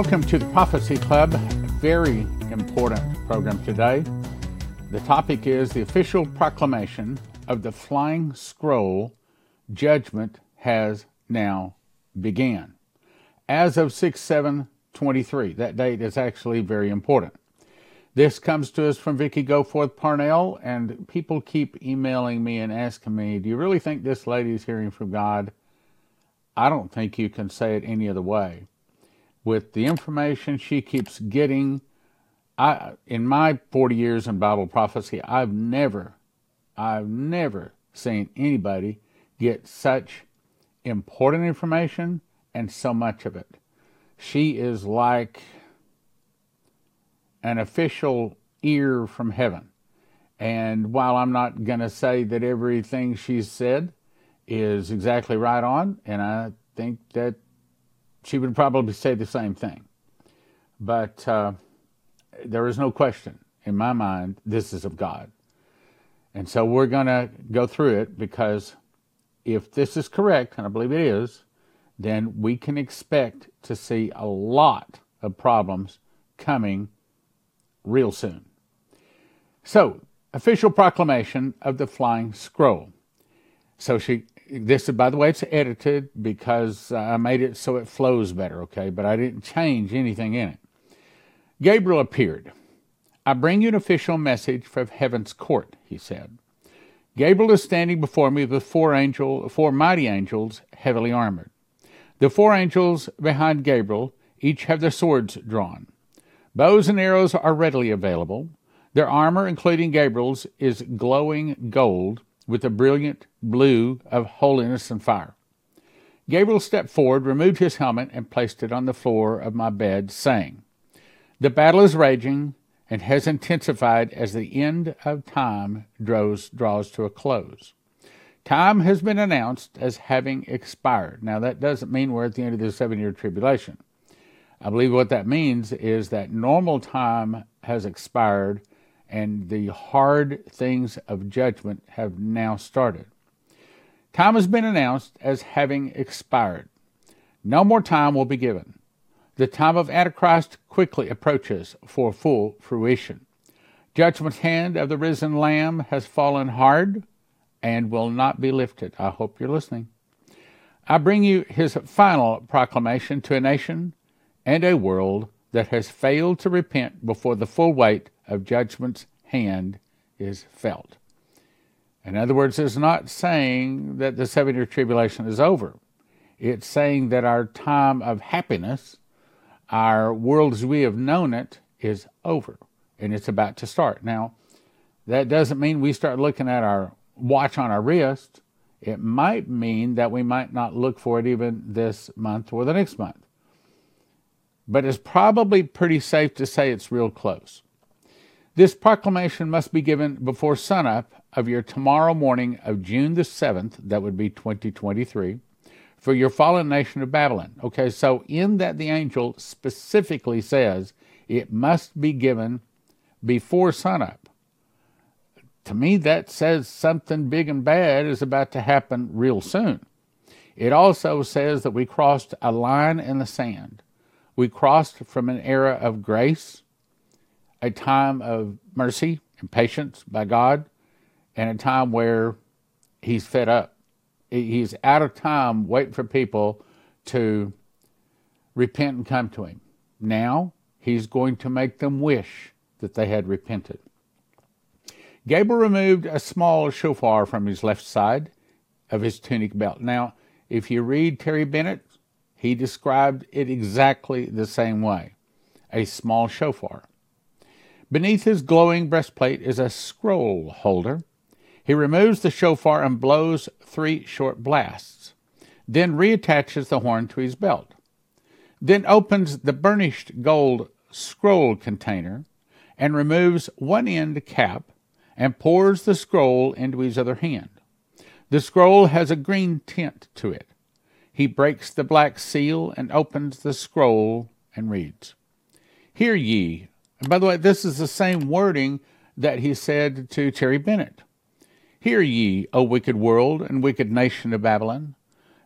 Welcome to the Prophecy Club. Very important program today. The topic is the official proclamation of the flying scroll judgment has now began. As of 6 7 23, that date is actually very important. This comes to us from Vicki Goforth Parnell, and people keep emailing me and asking me, Do you really think this lady is hearing from God? I don't think you can say it any other way. With the information she keeps getting, I, in my 40 years in Bible prophecy, I've never, I've never seen anybody get such important information and so much of it. She is like an official ear from heaven. And while I'm not going to say that everything she's said is exactly right on, and I think that she would probably say the same thing. But uh, there is no question in my mind this is of God. And so we're going to go through it because if this is correct, and I believe it is, then we can expect to see a lot of problems coming real soon. So, official proclamation of the flying scroll. So she this by the way it's edited because I made it so it flows better, okay? But I didn't change anything in it. Gabriel appeared. I bring you an official message from heaven's court, he said. Gabriel is standing before me with four angel four mighty angels heavily armored. The four angels behind Gabriel each have their swords drawn. Bows and arrows are readily available. Their armor, including Gabriel's, is glowing gold with a brilliant blue of holiness and fire. Gabriel stepped forward, removed his helmet, and placed it on the floor of my bed, saying, The battle is raging and has intensified as the end of time draws, draws to a close. Time has been announced as having expired. Now, that doesn't mean we're at the end of the seven year tribulation. I believe what that means is that normal time has expired and the hard things of judgment have now started. Time has been announced as having expired. No more time will be given. The time of Antichrist quickly approaches for full fruition. Judgment's hand of the risen Lamb has fallen hard and will not be lifted. I hope you're listening. I bring you his final proclamation to a nation and a world that has failed to repent before the full weight of judgment's hand is felt. In other words, it's not saying that the seven year tribulation is over. It's saying that our time of happiness, our world as we have known it, is over and it's about to start. Now, that doesn't mean we start looking at our watch on our wrist. It might mean that we might not look for it even this month or the next month but it's probably pretty safe to say it's real close. This proclamation must be given before sunup of your tomorrow morning of June the 7th, that would be 2023, for your fallen nation of Babylon. Okay, so in that the angel specifically says it must be given before sunup. To me, that says something big and bad is about to happen real soon. It also says that we crossed a line in the sand we crossed from an era of grace, a time of mercy and patience by God, and a time where He's fed up. He's out of time waiting for people to repent and come to Him. Now, He's going to make them wish that they had repented. Gabriel removed a small shofar from his left side of his tunic belt. Now, if you read Terry Bennett, he described it exactly the same way a small shofar. Beneath his glowing breastplate is a scroll holder. He removes the shofar and blows three short blasts, then reattaches the horn to his belt, then opens the burnished gold scroll container and removes one end cap and pours the scroll into his other hand. The scroll has a green tint to it. He breaks the black seal and opens the scroll and reads, Hear ye. And by the way, this is the same wording that he said to Terry Bennett. Hear ye, O wicked world and wicked nation of Babylon.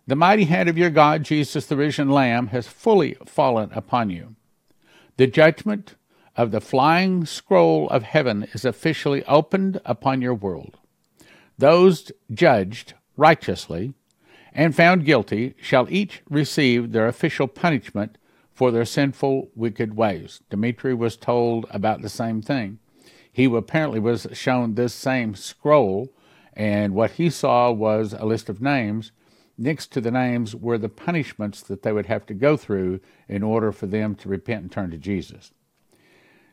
The mighty hand of your God, Jesus the risen Lamb, has fully fallen upon you. The judgment of the flying scroll of heaven is officially opened upon your world. Those judged righteously and found guilty shall each receive their official punishment for their sinful, wicked ways. Dimitri was told about the same thing. He apparently was shown this same scroll, and what he saw was a list of names next to the names were the punishments that they would have to go through in order for them to repent and turn to Jesus.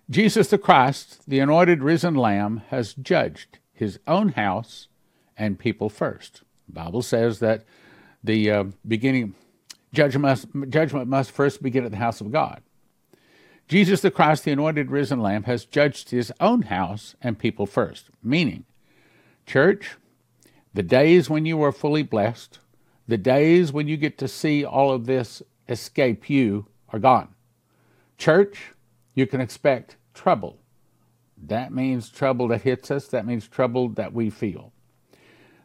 Jesus the Christ, the anointed risen Lamb, has judged his own house and people first. The Bible says that the uh, beginning judgment must, judgment must first begin at the house of God. Jesus the Christ, the anointed risen Lamb, has judged his own house and people first, meaning, church, the days when you are fully blessed, the days when you get to see all of this escape you are gone. Church, you can expect trouble. That means trouble that hits us, that means trouble that we feel.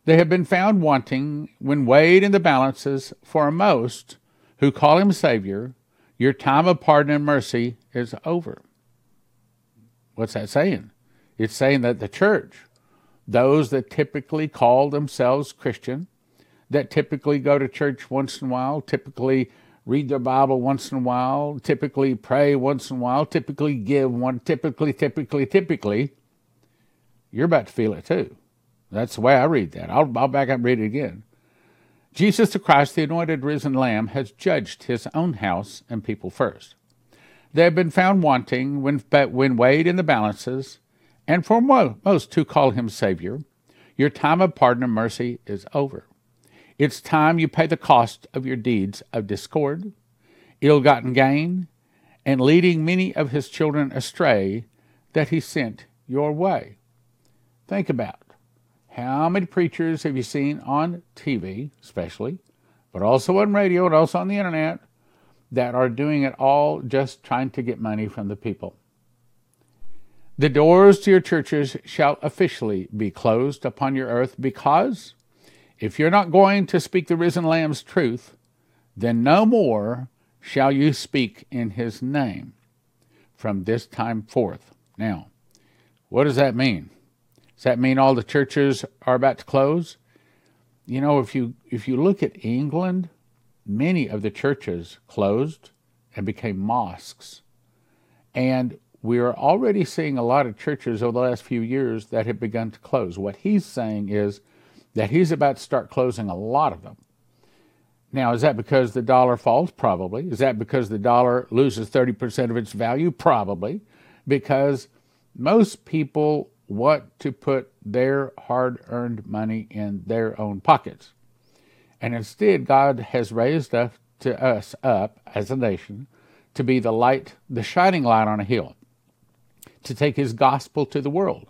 They have been found wanting when weighed in the balances for most who call him Savior. Your time of pardon and mercy is over. What's that saying? It's saying that the church, those that typically call themselves Christian, that typically go to church once in a while, typically read their Bible once in a while, typically pray once in a while, typically give one, typically, typically, typically, you're about to feel it too. That's the way I read that. I'll, I'll back up and read it again. Jesus the Christ, the anointed risen Lamb, has judged his own house and people first. They have been found wanting when, when weighed in the balances, and for most who call him Savior, your time of pardon and mercy is over. It's time you pay the cost of your deeds of discord, ill gotten gain, and leading many of his children astray that he sent your way. Think about how many preachers have you seen on TV, especially, but also on radio and also on the internet, that are doing it all just trying to get money from the people? The doors to your churches shall officially be closed upon your earth because if you're not going to speak the risen Lamb's truth, then no more shall you speak in his name from this time forth. Now, what does that mean? Does that mean all the churches are about to close? You know, if you if you look at England, many of the churches closed and became mosques. And we are already seeing a lot of churches over the last few years that have begun to close. What he's saying is that he's about to start closing a lot of them. Now, is that because the dollar falls? Probably. Is that because the dollar loses 30% of its value? Probably. Because most people want to put their hard earned money in their own pockets. And instead, God has raised us to us up as a nation to be the light, the shining light on a hill, to take his gospel to the world.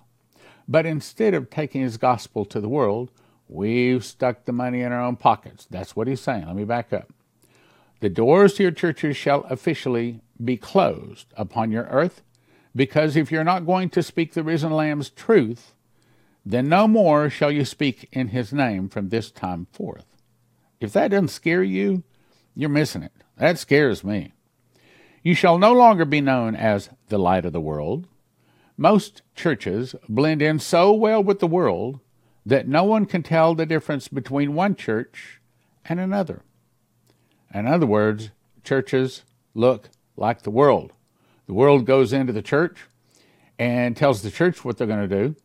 But instead of taking his gospel to the world, We've stuck the money in our own pockets. That's what he's saying. Let me back up. The doors to your churches shall officially be closed upon your earth, because if you're not going to speak the risen Lamb's truth, then no more shall you speak in his name from this time forth. If that doesn't scare you, you're missing it. That scares me. You shall no longer be known as the light of the world. Most churches blend in so well with the world that no one can tell the difference between one church and another. In other words, churches look like the world. The world goes into the church and tells the church what they're going to do.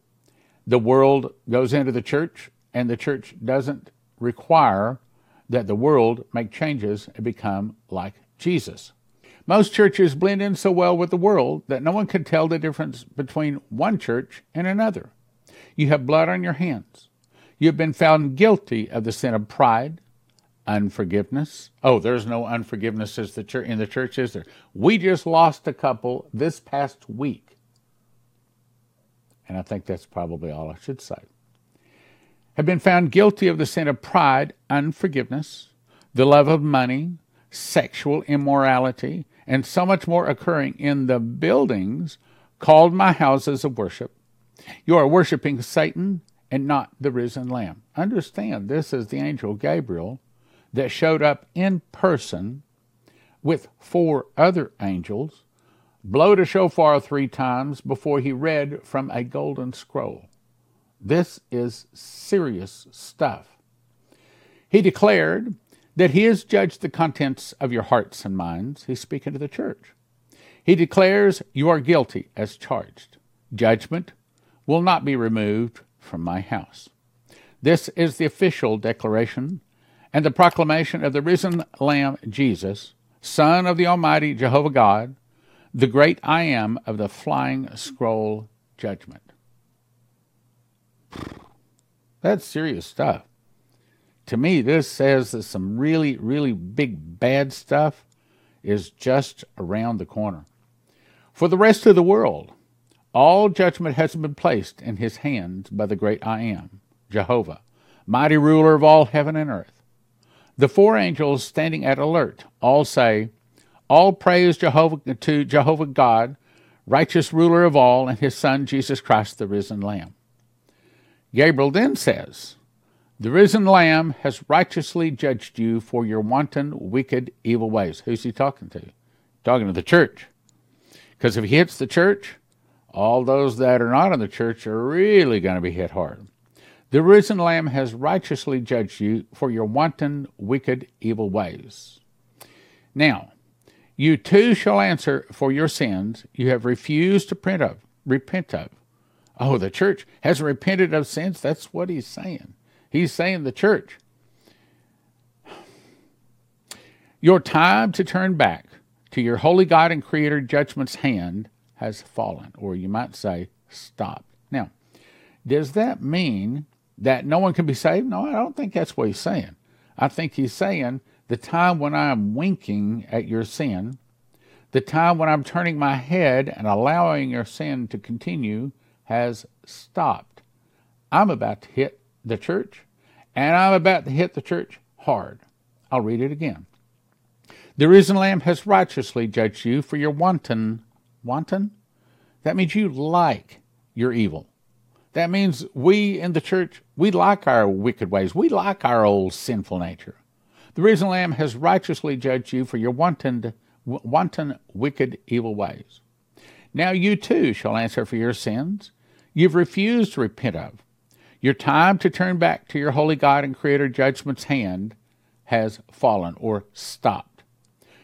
The world goes into the church, and the church doesn't require that the world make changes and become like Jesus. Most churches blend in so well with the world that no one can tell the difference between one church and another. You have blood on your hands. You have been found guilty of the sin of pride, unforgiveness. Oh, there's no unforgiveness in the church, in the church, is there? We just lost a couple this past week. And I think that's probably all I should say. Have been found guilty of the sin of pride, unforgiveness, the love of money, sexual immorality, and so much more occurring in the buildings called my houses of worship you are worshiping Satan and not the risen Lamb. Understand, this is the angel Gabriel that showed up in person with four other angels blowed a shofar three times before he read from a golden scroll. This is serious stuff. He declared that he has judged the contents of your hearts and minds. He's speaking to the church. He declares you are guilty as charged. Judgment will not be removed from my house. This is the official declaration and the proclamation of the risen Lamb Jesus, Son of the Almighty Jehovah God, the great I am of the flying scroll judgment. That's serious stuff. To me, this says that some really, really big bad stuff is just around the corner. For the rest of the world, all judgment has been placed in his hands by the great I am, Jehovah, mighty ruler of all heaven and earth. The four angels standing at alert all say, All praise Jehovah to Jehovah God, righteous ruler of all, and his Son Jesus Christ, the risen Lamb. Gabriel then says, The risen Lamb has righteously judged you for your wanton, wicked, evil ways. Who's he talking to? Talking to the church. Because if he hits the church, all those that are not in the church are really going to be hit hard. The risen Lamb has righteously judged you for your wanton, wicked, evil ways. Now, you too shall answer for your sins you have refused to print of, repent of. Oh, the church has repented of sins? That's what he's saying. He's saying the church. Your time to turn back to your holy God and Creator judgment's hand has fallen, or you might say, stopped. Now, does that mean that no one can be saved? No, I don't think that's what he's saying. I think he's saying the time when I'm winking at your sin, the time when I'm turning my head and allowing your sin to continue has stopped. I'm about to hit the church, and I'm about to hit the church hard. I'll read it again. The risen Lamb has righteously judged you for your wanton, wanton? That means you like your evil. That means we in the church, we like our wicked ways. We like our old sinful nature. The risen Lamb has righteously judged you for your wanton, wanton, wicked, evil ways. Now you too shall answer for your sins you've refused to repent of. Your time to turn back to your holy God and Creator judgment's hand has fallen or stopped.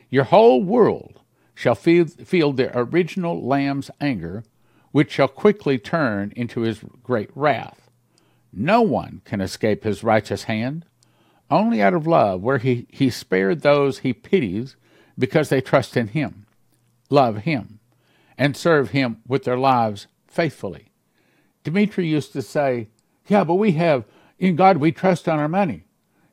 Your whole world shall feel, feel the original Lamb's anger, which shall quickly turn into his great wrath. No one can escape his righteous hand. Only out of love, where he, he spared those he pities because they trust in him, love him, and serve him with their lives faithfully. Dimitri used to say, Yeah, but we have, in God, we trust on our money.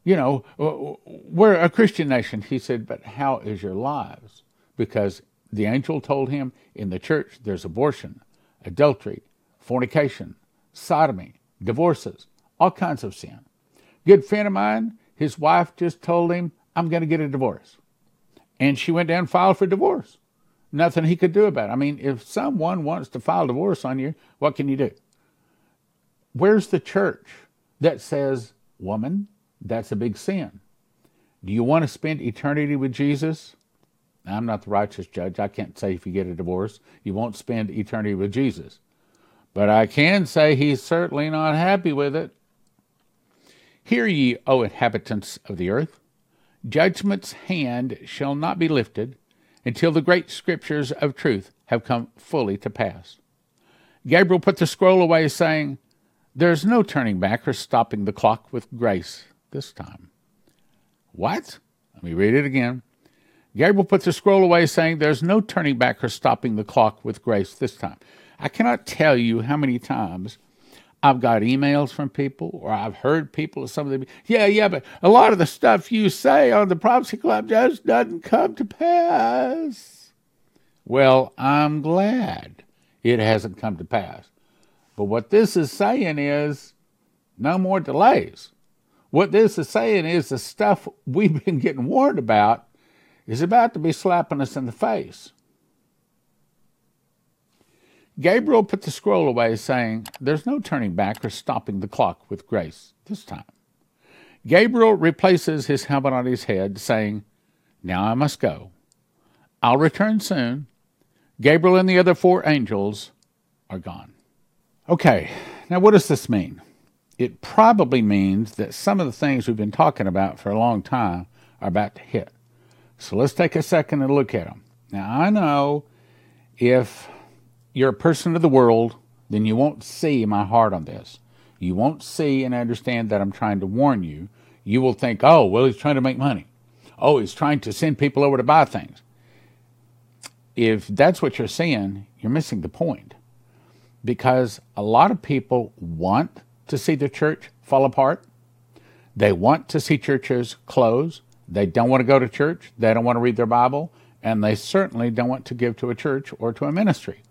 You know, uh, we're a Christian nation. He said, But how is your lives? Because the angel told him in the church there's abortion, adultery, fornication, sodomy, divorces, all kinds of sin. Good friend of mine, his wife just told him, I'm going to get a divorce. And she went down and filed for divorce. Nothing he could do about it. I mean, if someone wants to file divorce on you, what can you do? Where's the church that says, woman, that's a big sin? Do you want to spend eternity with Jesus? I'm not the righteous judge. I can't say if you get a divorce, you won't spend eternity with Jesus. But I can say he's certainly not happy with it. Hear ye, O inhabitants of the earth. Judgment's hand shall not be lifted until the great scriptures of truth have come fully to pass. Gabriel put the scroll away, saying, there's no turning back or stopping the clock with grace this time. What? Let me read it again. Gabriel puts the scroll away, saying, There's no turning back or stopping the clock with grace this time. I cannot tell you how many times I've got emails from people, or I've heard people, some of them, yeah, yeah, but a lot of the stuff you say on the Prophecy Club just doesn't come to pass. Well, I'm glad it hasn't come to pass. But what this is saying is no more delays. What this is saying is the stuff we've been getting warned about is about to be slapping us in the face. Gabriel put the scroll away, saying, There's no turning back or stopping the clock with grace this time. Gabriel replaces his helmet on his head, saying, Now I must go. I'll return soon. Gabriel and the other four angels are gone. Okay, now what does this mean? It probably means that some of the things we've been talking about for a long time are about to hit. So let's take a second and look at them. Now, I know if you're a person of the world, then you won't see my heart on this. You won't see and understand that I'm trying to warn you. You will think, oh, well, he's trying to make money. Oh, he's trying to send people over to buy things. If that's what you're seeing, you're missing the point. Because a lot of people want to see the church fall apart. They want to see churches close. They don't want to go to church. They don't want to read their Bible and they certainly don't want to give to a church or to a ministry.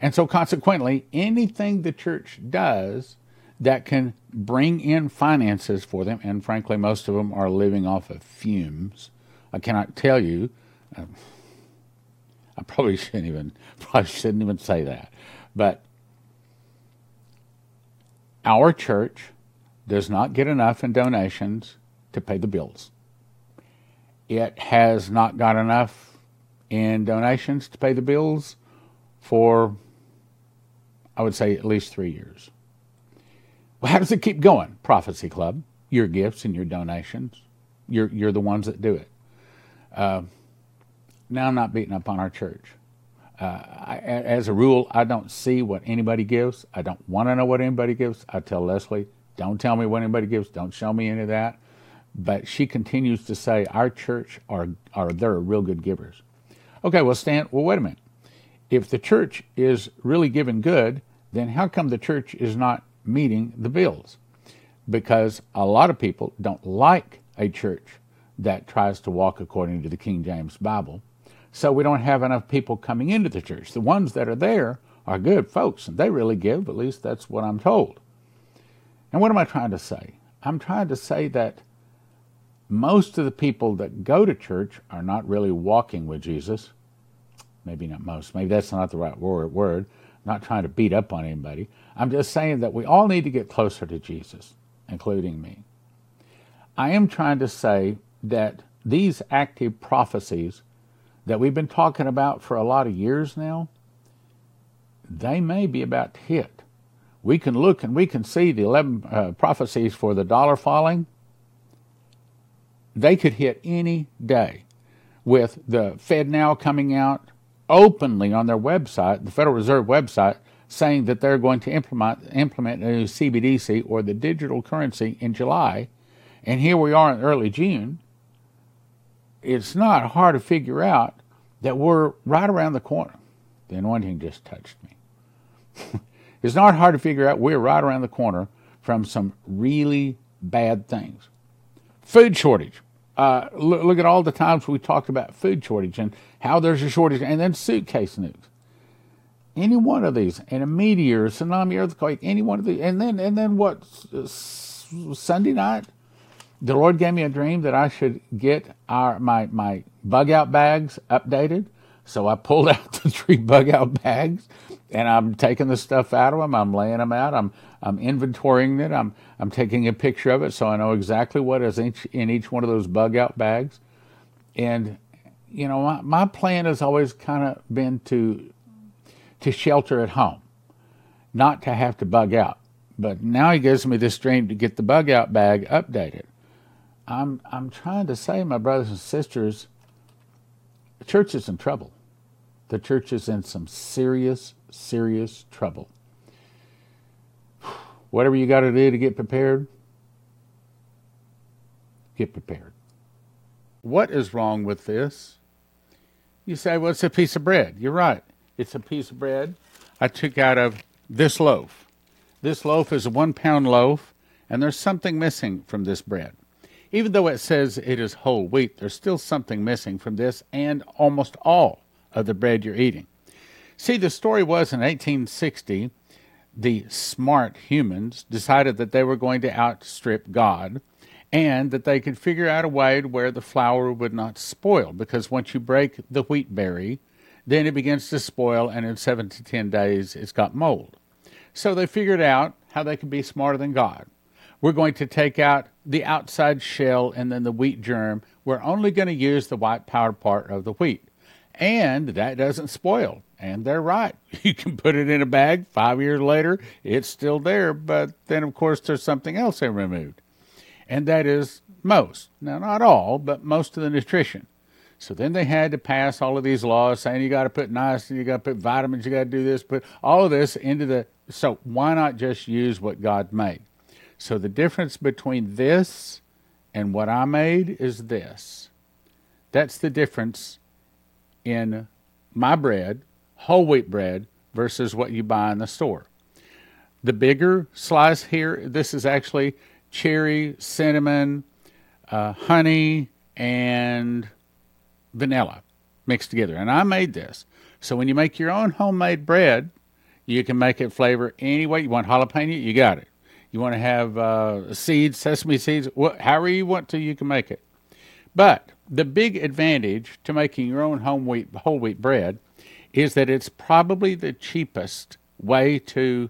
And so, consequently, anything the church does that can bring in finances for them, and frankly, most of them are living off of fumes. I cannot tell you. Uh, I probably shouldn't even probably shouldn't even say that, but our church does not get enough in donations to pay the bills. It has not got enough in donations to pay the bills for, I would say, at least three years. Well, how does it keep going? Prophecy Club, your gifts and your donations. You're, you're the ones that do it. Uh, now, I'm not beating up on our church. Uh, I, as a rule, I don't see what anybody gives. I don't want to know what anybody gives. I tell Leslie, don't tell me what anybody gives. Don't show me any of that. But she continues to say our church are are they're real good givers. Okay, well, Stan, well, wait a minute. If the church is really giving good, then how come the church is not meeting the bills? Because a lot of people don't like a church that tries to walk according to the King James Bible. So we don't have enough people coming into the church. The ones that are there are good folks, and they really give, at least that's what I'm told. And what am I trying to say? I'm trying to say that most of the people that go to church are not really walking with Jesus. Maybe not most. Maybe that's not the right word. I'm not trying to beat up on anybody. I'm just saying that we all need to get closer to Jesus, including me. I am trying to say that these active prophecies that we've been talking about for a lot of years now, they may be about to hit. We can look and we can see the 11 uh, prophecies for the dollar falling they could hit any day with the Fed now coming out openly on their website, the Federal Reserve website, saying that they're going to implement implement a new CBDC or the digital currency in July, and here we are in early June. It's not hard to figure out that we're right around the corner. The anointing just touched me. it's not hard to figure out we're right around the corner from some really bad things. Food shortage. Uh, look, look, at all the times we talked about food shortage and how there's a shortage, and then suitcase news. Any one of these, and a meteor, a tsunami, earthquake, any one of these, and then and then what? Sunday night, the Lord gave me a dream that I should get our my my bug out bags updated. So I pulled out the three bug out bags, and I'm taking the stuff out of them. I'm laying them out. I'm I'm inventorying it. I'm I'm taking a picture of it so I know exactly what is each, in each one of those bug out bags. And you know, my, my plan has always kind of been to to shelter at home, not to have to bug out. But now he gives me this dream to get the bug out bag updated. I'm I'm trying to say, my brothers and sisters, church is in trouble. The church is in some serious, serious trouble whatever you got to do to get prepared, get prepared. What is wrong with this? You say, well, it's a piece of bread. You're right. It's a piece of bread I took out of this loaf. This loaf is a one pound loaf, and there's something missing from this bread. Even though it says it is whole wheat, there's still something missing from this and almost all of the bread you're eating. See, the story was in 1860 the smart humans decided that they were going to outstrip God and that they could figure out a way to where the flour would not spoil because once you break the wheat berry, then it begins to spoil and in seven to ten days it's got mold. So they figured out how they could be smarter than God. We're going to take out the outside shell and then the wheat germ. We're only going to use the white powder part of the wheat. And that doesn't spoil. And they're right. You can put it in a bag. Five years later, it's still there. But then, of course, there's something else they removed. And that is most. Now, not all, but most of the nutrition. So then they had to pass all of these laws saying you got to put niacin, you got to put vitamins, you got to do this, put all of this into the. So why not just use what God made? So the difference between this and what I made is this. That's the difference in my bread, whole wheat bread, versus what you buy in the store. The bigger slice here, this is actually cherry, cinnamon, uh, honey, and vanilla mixed together. And I made this. So when you make your own homemade bread, you can make it flavor any way. You want jalapeno, you got it. You want to have uh, seeds, sesame seeds, wh- however you want to, you can make it. But the big advantage to making your own home wheat, whole wheat bread is that it's probably the cheapest way to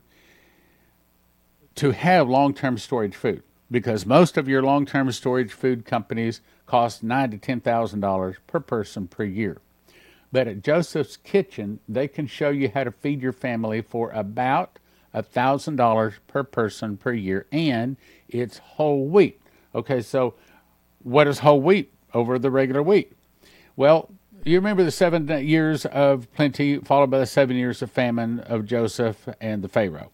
to have long-term storage food because most of your long-term storage food companies cost nine to ten thousand dollars per person per year. But at Joseph's Kitchen, they can show you how to feed your family for about thousand dollars per person per year, and it's whole wheat. Okay, so what is whole wheat over the regular wheat? Well, you remember the seven years of plenty, followed by the seven years of famine of Joseph and the Pharaoh.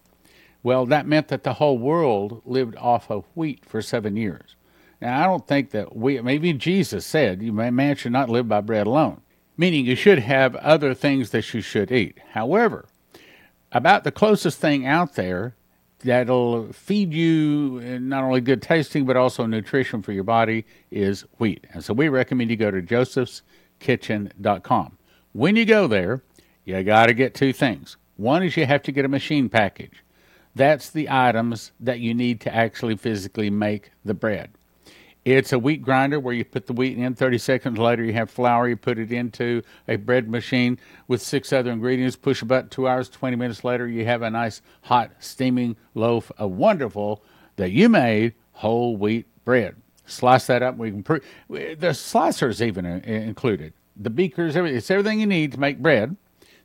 Well, that meant that the whole world lived off of wheat for seven years. Now, I don't think that we, maybe Jesus said, you man should not live by bread alone, meaning you should have other things that you should eat. However, about the closest thing out there that'll feed you uh, not only good tasting but also nutrition for your body is wheat. And so we recommend you go to josephskitchen.com. When you go there, you got to get two things. One is you have to get a machine package. That's the items that you need to actually physically make the bread. It's a wheat grinder where you put the wheat in. 30 seconds later, you have flour. You put it into a bread machine with six other ingredients. Push a button. Two hours, 20 minutes later, you have a nice, hot, steaming loaf of wonderful that you made whole wheat bread. Slice that up. We can pre- the slicers even uh, included. The beakers, everything. It's everything you need to make bread.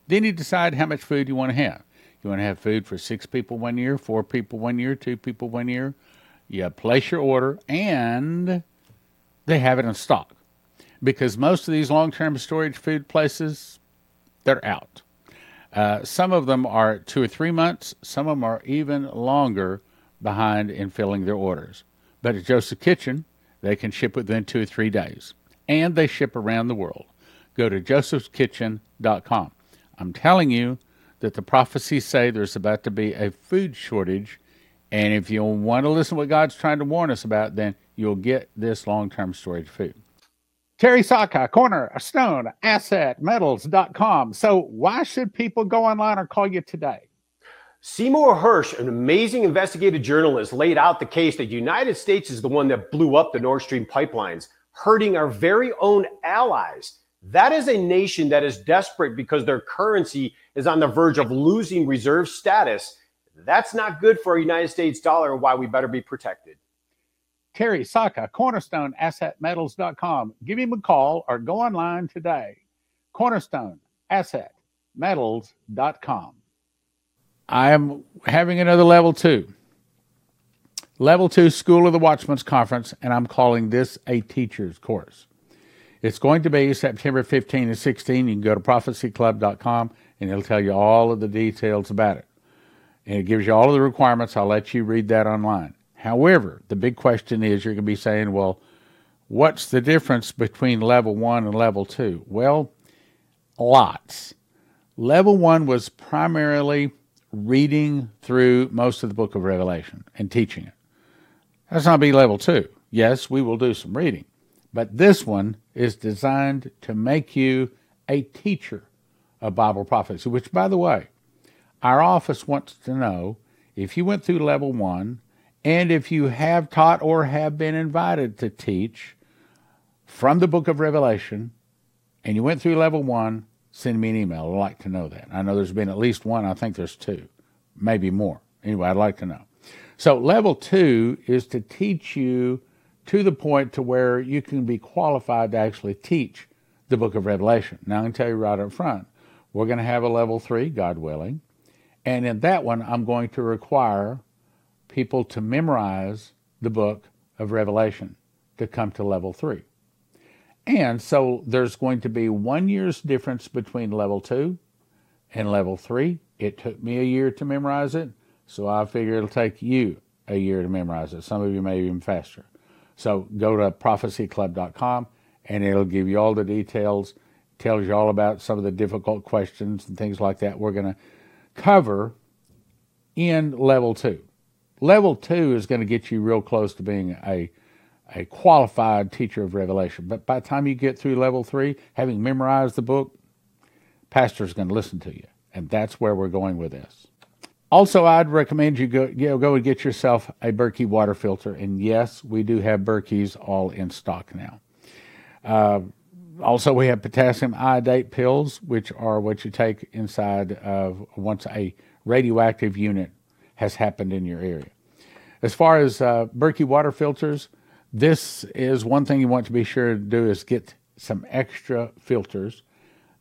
Then you decide how much food you want to have. You want to have food for six people one year, four people one year, two people one year you place your order, and they have it in stock. Because most of these long term storage food places, they're out. Uh, some of them are two or three months, some of them are even longer behind in filling their orders. But at Joseph Kitchen, they can ship within two or three days. And they ship around the world. Go to josephskitchen.com. I'm telling you that the prophecies say there's about to be a food shortage and if you want to listen to what God's trying to warn us about, then you'll get this long term storage food. Terry Sacka, corner stone asset metals.com. So, why should people go online or call you today? Seymour Hersh, an amazing investigative journalist, laid out the case that the United States is the one that blew up the Nord Stream pipelines, hurting our very own allies. That is a nation that is desperate because their currency is on the verge of losing reserve status that's not good for a United States dollar, why we better be protected. Terry Sacka, Cornerstone Asset Metals.com. Give him a call or go online today. Cornerstone Asset Metals.com. I am having another level two. Level two School of the Watchman's Conference, and I'm calling this a teacher's course. It's going to be September 15 and 16. You can go to prophecyclub.com and it'll tell you all of the details about it and it gives you all of the requirements. I'll let you read that online. However, the big question is you're going to be saying, well, what's the difference between level one and level two? Well, lots. Level one was primarily reading through most of the book of Revelation and teaching it. That's not be level two. Yes, we will do some reading, but this one is designed to make you a teacher of Bible prophecy, which, by the way, our office wants to know if you went through level one and if you have taught or have been invited to teach from the book of Revelation and you went through level one, send me an email. I'd like to know that. I know there's been at least one. I think there's two, maybe more. Anyway, I'd like to know. So level two is to teach you to the point to where you can be qualified to actually teach the book of Revelation. Now I can tell you right up front, we're going to have a level three, God willing. And in that one, I'm going to require people to memorize the book of Revelation to come to level three. And so there's going to be one year's difference between level two and level three. It took me a year to memorize it, so I figure it'll take you a year to memorize it. Some of you may even faster. So go to prophecyclub.com and it'll give you all the details, tells you all about some of the difficult questions and things like that we're going to cover in level two. Level two is going to get you real close to being a a qualified teacher of Revelation. But by the time you get through level three, having memorized the book, pastor's going to listen to you. And that's where we're going with this. Also, I'd recommend you go, you know, go and get yourself a Berkey water filter. And yes, we do have Berkeys all in stock now. Uh, also, we have potassium iodate pills, which are what you take inside of once a radioactive unit has happened in your area. As far as uh, Berkey water filters, this is one thing you want to be sure to do is get some extra filters.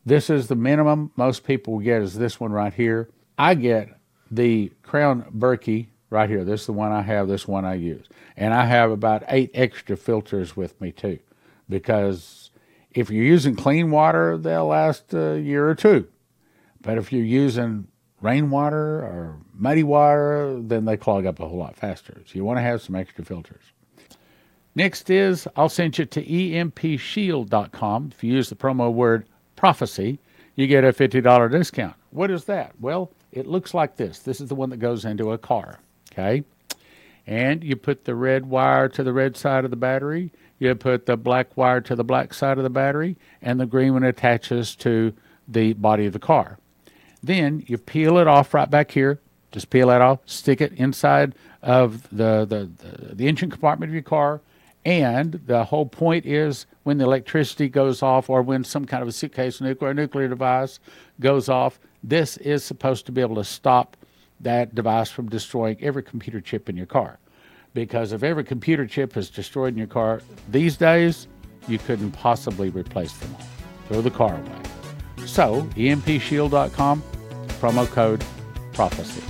This is the minimum most people get is this one right here. I get the Crown Berkey right here. This is the one I have, this one I use. And I have about eight extra filters with me too. Because if you're using clean water, they'll last a year or two. But if you're using rainwater or muddy water, then they clog up a whole lot faster. So you want to have some extra filters. Next is I'll send you to empshield.com. If you use the promo word prophecy, you get a $50 discount. What is that? Well, it looks like this. This is the one that goes into a car, okay? And you put the red wire to the red side of the battery, you put the black wire to the black side of the battery, and the green one attaches to the body of the car. Then you peel it off right back here. Just peel that off, stick it inside of the, the, the, the engine compartment of your car, and the whole point is when the electricity goes off or when some kind of a suitcase nuclear nuclear device goes off, this is supposed to be able to stop that device from destroying every computer chip in your car. Because if every computer chip is destroyed in your car these days, you couldn't possibly replace them all. Throw the car away. So, empshield.com, promo code prophecy.